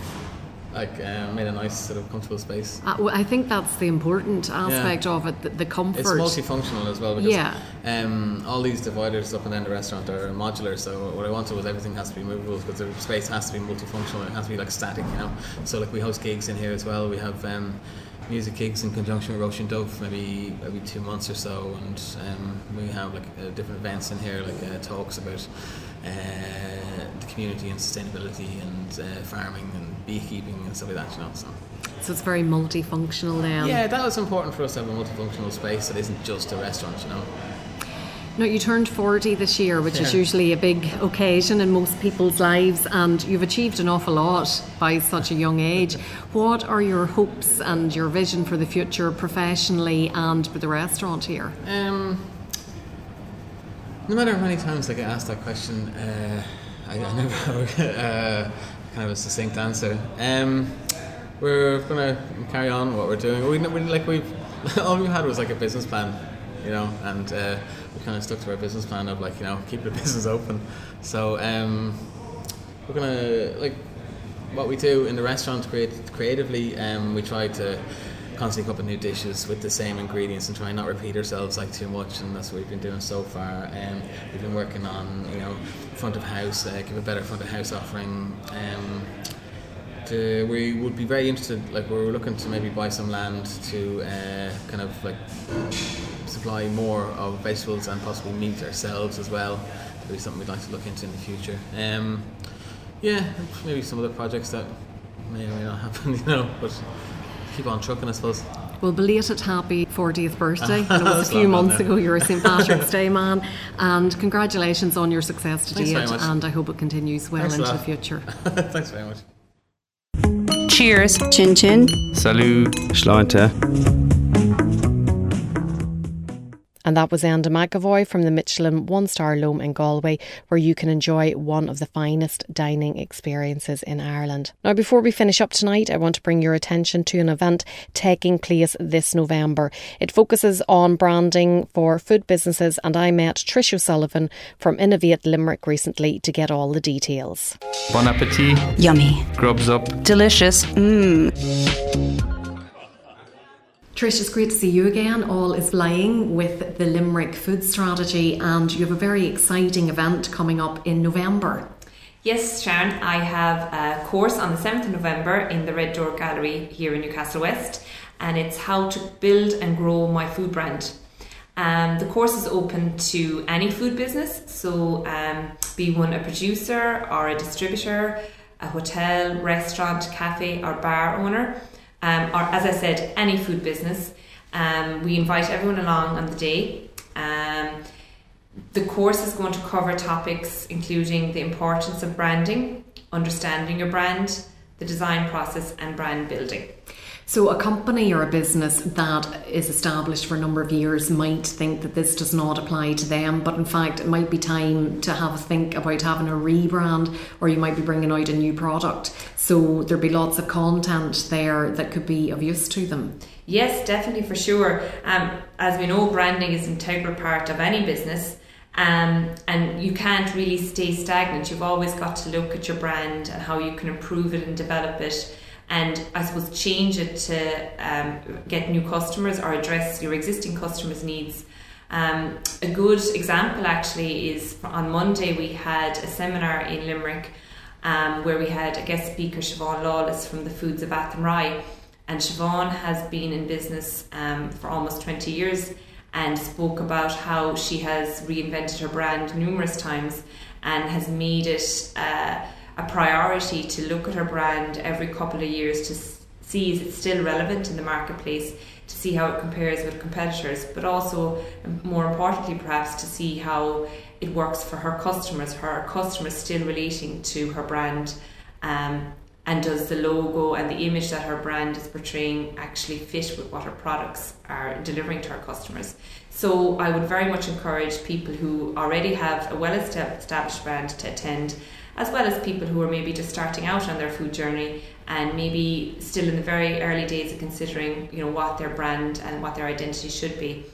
like made a nice sort of comfortable space. Uh, well, I think that's the important aspect of it, the, the comfort. It's multifunctional as well because Yeah. um, all these dividers up and down the restaurant are modular. So what I wanted was everything has to be movable because the space has to be multifunctional. It has to be like static, you know. So like we host gigs in here as well. We have um, music gigs in conjunction with Róisín Dubh, maybe every two months or so, and um, we have like uh, different events in here, like uh, talks about. Uh, the community and sustainability and uh, farming and beekeeping and stuff like that, you know. So. so it's very multifunctional now. Yeah, that was important for us to have a multifunctional space that isn't just a restaurant, you know. Now, you turned 40 this year, which is usually a big occasion in most people's lives, and you've achieved an awful lot by such a young age. [laughs] What are your hopes and your vision for the future professionally and with the restaurant here? Um, no matter how many times I get asked that question, uh, I, I never have [laughs] a, uh, kind of a succinct answer. Um, we're gonna carry on what we're doing. We, we like we [laughs] all we had was like a business plan, you know, and uh, we kind of stuck to our business plan of like you know [laughs] keep the business open. So um, we're gonna like what we do in the restaurant create, creatively. Um, we try to constantly up with new dishes with the same ingredients and try and not repeat ourselves like too much, and that's what we've been doing so far. Um, we've been working on you know front of house, uh, give a better front of house offering. Um, to, we would be very interested, like we're looking to maybe buy some land to uh, kind of like supply more of vegetables and possibly meat ourselves as well. That'd be something we'd like to look into in the future. Um, yeah, maybe some other projects that may or may not happen, [laughs] you know, but keep on trucking, I suppose. Well, belated happy 40th birthday. [laughs] I it was a few months now. ago. You're a St. [laughs] Patrick's Day man. And congratulations on your success to Thanks date. And I hope it continues well Thanks into the future. [laughs] Thanks very much. Cheers. Chin chin. Salut. Sláinte. And that was Enda McEvoy from the Michelin One Star Loam in Galway, where you can enjoy one of the finest dining experiences in Ireland. Now, before we finish up tonight, I want to bring your attention to an event taking place this November. It focuses on branding for food businesses, and I met Trish O'Sullivan from Innovate Limerick recently to get all the details. Bon appetit. Yummy. Grubs up. Delicious. Mmm. Trish, it's great to see you again. All is flying with the Limerick food strategy, and you have a very exciting event coming up in November. Yes, Sharon, I have a course on the 7th of November in the Red Door Gallery here in Newcastle West, and it's how to build and grow my food brand. Um, the course is open to any food business, so um, be one a producer or a distributor, a hotel, restaurant, cafe, or bar owner, um, or as I said, any food business. Um, we invite everyone along on the day. Um, the course is going to cover topics including the importance of branding, understanding your brand, the design process, and brand building. So, a company or a business that is established for a number of years might think that this does not apply to them, but in fact, it might be time to have a think about having a rebrand, or you might be bringing out a new product. So, there'd be lots of content there that could be of use to them. Yes, definitely for sure. Um, as we know, branding is an integral part of any business. Um, and you can't really stay stagnant. You've always got to look at your brand and how you can improve it and develop it, and I suppose change it to um, get new customers or address your existing customers' needs. Um, a good example actually is on Monday we had a seminar in Limerick um, where we had a guest speaker, Siobhan Lawless from the Foods of Athenry. And Siobhan has been in business um, for almost 20 years and spoke about how she has reinvented her brand numerous times and has made it uh, a priority to look at her brand every couple of years to see is it still relevant in the marketplace, to see how it compares with competitors, but also, um, more importantly, perhaps to see how it works for her customers, her customers still relating to her brand. Um, and does the logo and the image that her brand is portraying actually fit with what her products are delivering to her customers? So, I would very much encourage people who already have a well established brand to attend, as well as people who are maybe just starting out on their food journey and maybe still in the very early days of considering, you know, what their brand and what their identity should be.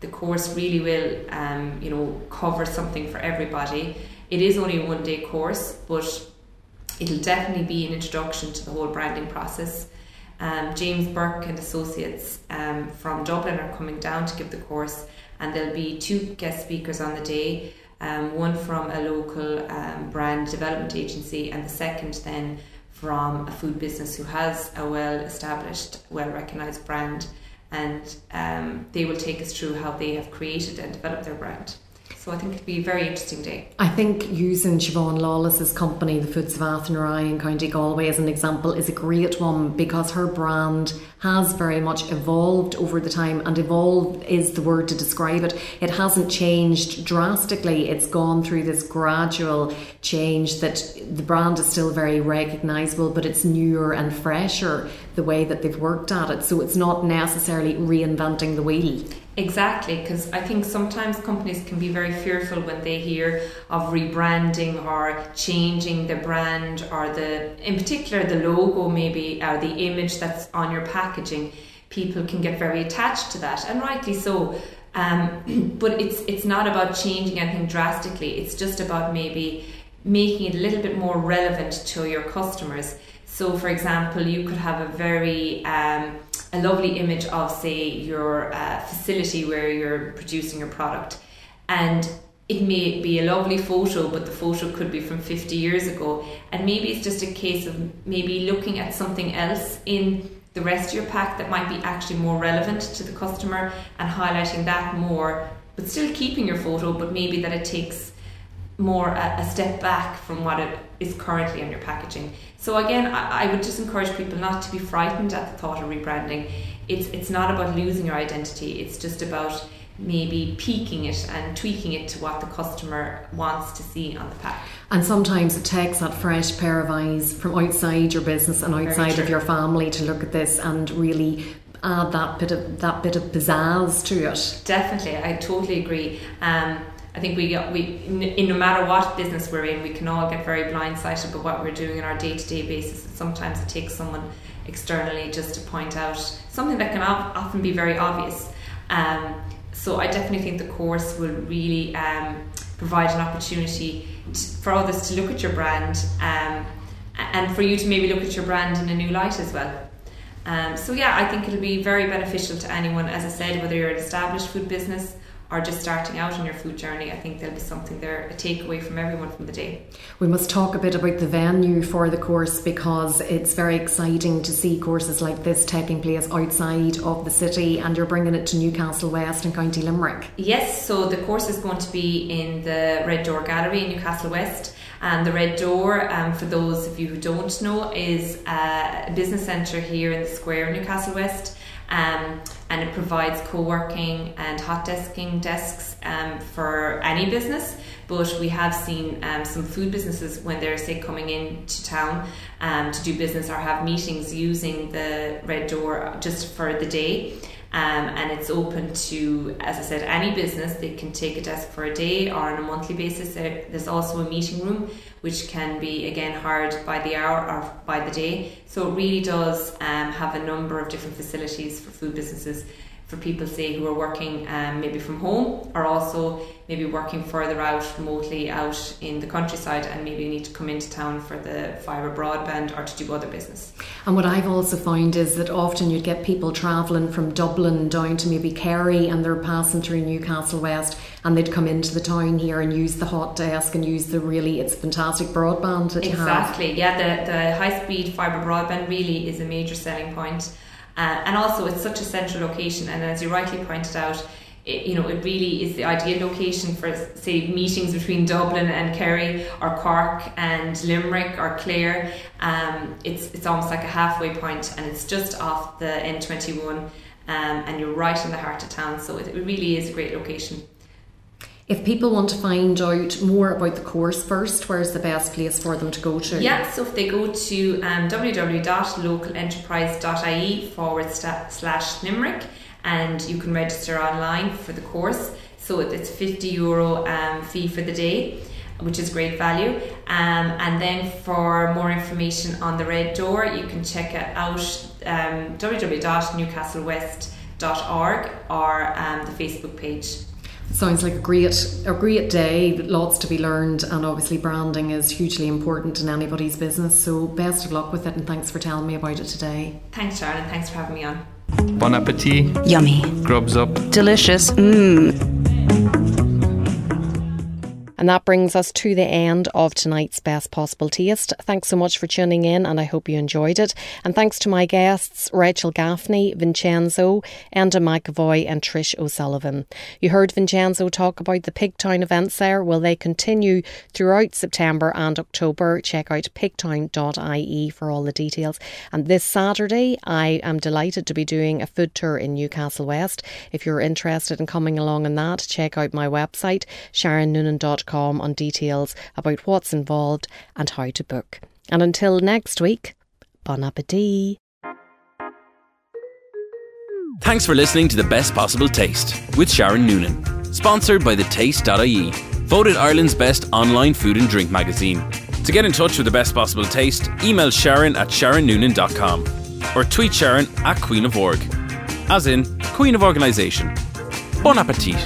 The course really will, um, you know, cover something for everybody. It is only a one day course, but it'll definitely be an introduction to the whole branding process. Um, James Burke and Associates um, from Dublin are coming down to give the course, and there'll be two guest speakers on the day. Um, one from a local um, brand development agency, and the second then from a food business who has a well established, well recognised brand. And um, they will take us through how they have created and developed their brand. So I think it'll be a very interesting day. I think using Siobhan Lawless's company, the Foods of Athenry in County Galway, as an example, is a great one because her brand has very much evolved over the time, and evolved is the word to describe it. It hasn't changed drastically. It's gone through this gradual change that the brand is still very recognisable, but it's newer and fresher the way that they've worked at it. So it's not necessarily reinventing the wheel. Exactly, because I think sometimes companies can be very fearful when they hear of rebranding or changing the brand or the, in particular, the logo maybe or the image that's on your packaging. People can get very attached to that, and rightly so. Um, [clears throat] but it's it's not about changing anything drastically. It's just about maybe making it a little bit more relevant to your customers. So, for example, you could have a very um, a lovely image of, say, your uh, facility where you're producing your product, and it may be a lovely photo, but the photo could be from 50 years ago, and maybe it's just a case of maybe looking at something else in the rest of your pack that might be actually more relevant to the customer and highlighting that more, but still keeping your photo, but maybe that it takes more a, a step back from what it is currently on your packaging. So again, I, I, would just encourage people not to be frightened at the thought of rebranding. It's it's not about losing your identity. It's just about maybe peaking it and tweaking it to what the customer wants to see on the pack. And sometimes it takes that fresh pair of eyes from outside your business and outside of your family to look at this and really add that bit of that bit of pizzazz to it. Definitely, I totally agree. Um, I think we we in no matter what business we're in, we can all get very blindsided by what we're doing on our day to day basis. Sometimes it takes someone externally just to point out something that can often be very obvious. Um, so I definitely think the course will really um, provide an opportunity to, for others to look at your brand um, and for you to maybe look at your brand in a new light as well. Um, so yeah, I think it'll be very beneficial to anyone, as I said, whether you're an established food business are just starting out on your food journey, I think there'll be something there, a takeaway from everyone from the day. We must talk a bit about the venue for the course because it's very exciting to see courses like this taking place outside of the city and you're bringing it to Newcastle West and County Limerick. Yes, so the course is going to be in the Red Door Gallery in Newcastle West. And the Red Door, um, for those of you who don't know, is a business centre here in the square in Newcastle West. Um, and it provides co-working and hot desking desks um, for any business. But we have seen um, some food businesses when they're say coming in to town um, to do business or have meetings using the red door just for the day um, and it's open to, as I said, any business. They can take a desk for a day or on a monthly basis. There's also a meeting room which can be again hired by the hour or by the day. So it really does um, have a number of different facilities for food businesses for people say who are working um, maybe from home or also maybe working further out remotely out in the countryside and maybe need to come into town for the fibre broadband or to do other business. And what I've also found is that often you'd get people travelling from Dublin down to maybe Kerry and they're passing through Newcastle West and they'd come into the town here and use the hot desk and use the really it's fantastic broadband that you have. Exactly, yeah, the, the high speed fibre broadband really is a major selling point. Uh, and also, it's such a central location, and as you rightly pointed out, it, you know, it really is the ideal location for, say, meetings between Dublin and Kerry, or Cork and Limerick, or Clare. Um, it's it's almost like a halfway point, and it's just off the N21, um, and you're right in the heart of town. So it, it really is a great location. If people want to find out more about the course first, where's the best place for them to go to? Yeah, so if they go to um, www.localenterprise.ie forward slash Limerick and you can register online for the course. So it's 50 euro um, fee for the day, which is great value. Um, and then for more information on the Red Door, you can check it out um, www.newcastlewest.org or um, the Facebook page. Sounds like a great a great day, lots to be learned and obviously branding is hugely important in anybody's business. So best of luck with it and thanks for telling me about it today. Thanks Sharon, thanks for having me on. Bon appetit. Yummy. Grubs up. Delicious. Mmm. And that brings us to the end of tonight's Best Possible Taste. Thanks so much for tuning in, and I hope you enjoyed it. And thanks to my guests, Rachel Gaffney, Vincenzo, Enda McEvoy, and Trish O'Sullivan. You heard Vincenzo talk about the Pigtown events there. Will they continue throughout September and October? Check out pigtown.ie for all the details. And this Saturday, I am delighted to be doing a food tour in Newcastle West. If you're interested in coming along on that, check out my website, sharonnoonan.com, on details about what's involved and how to book. And until next week, bon appetit. Thanks for listening to The Best Possible Taste with Sharon Noonan. Sponsored by thetaste.ie, voted Ireland's best online food and drink magazine. To get in touch with The Best Possible Taste, email Sharon at sharonnoonan.com or tweet Sharon at Queen of Org, as in Queen of Organisation. Bon appetit.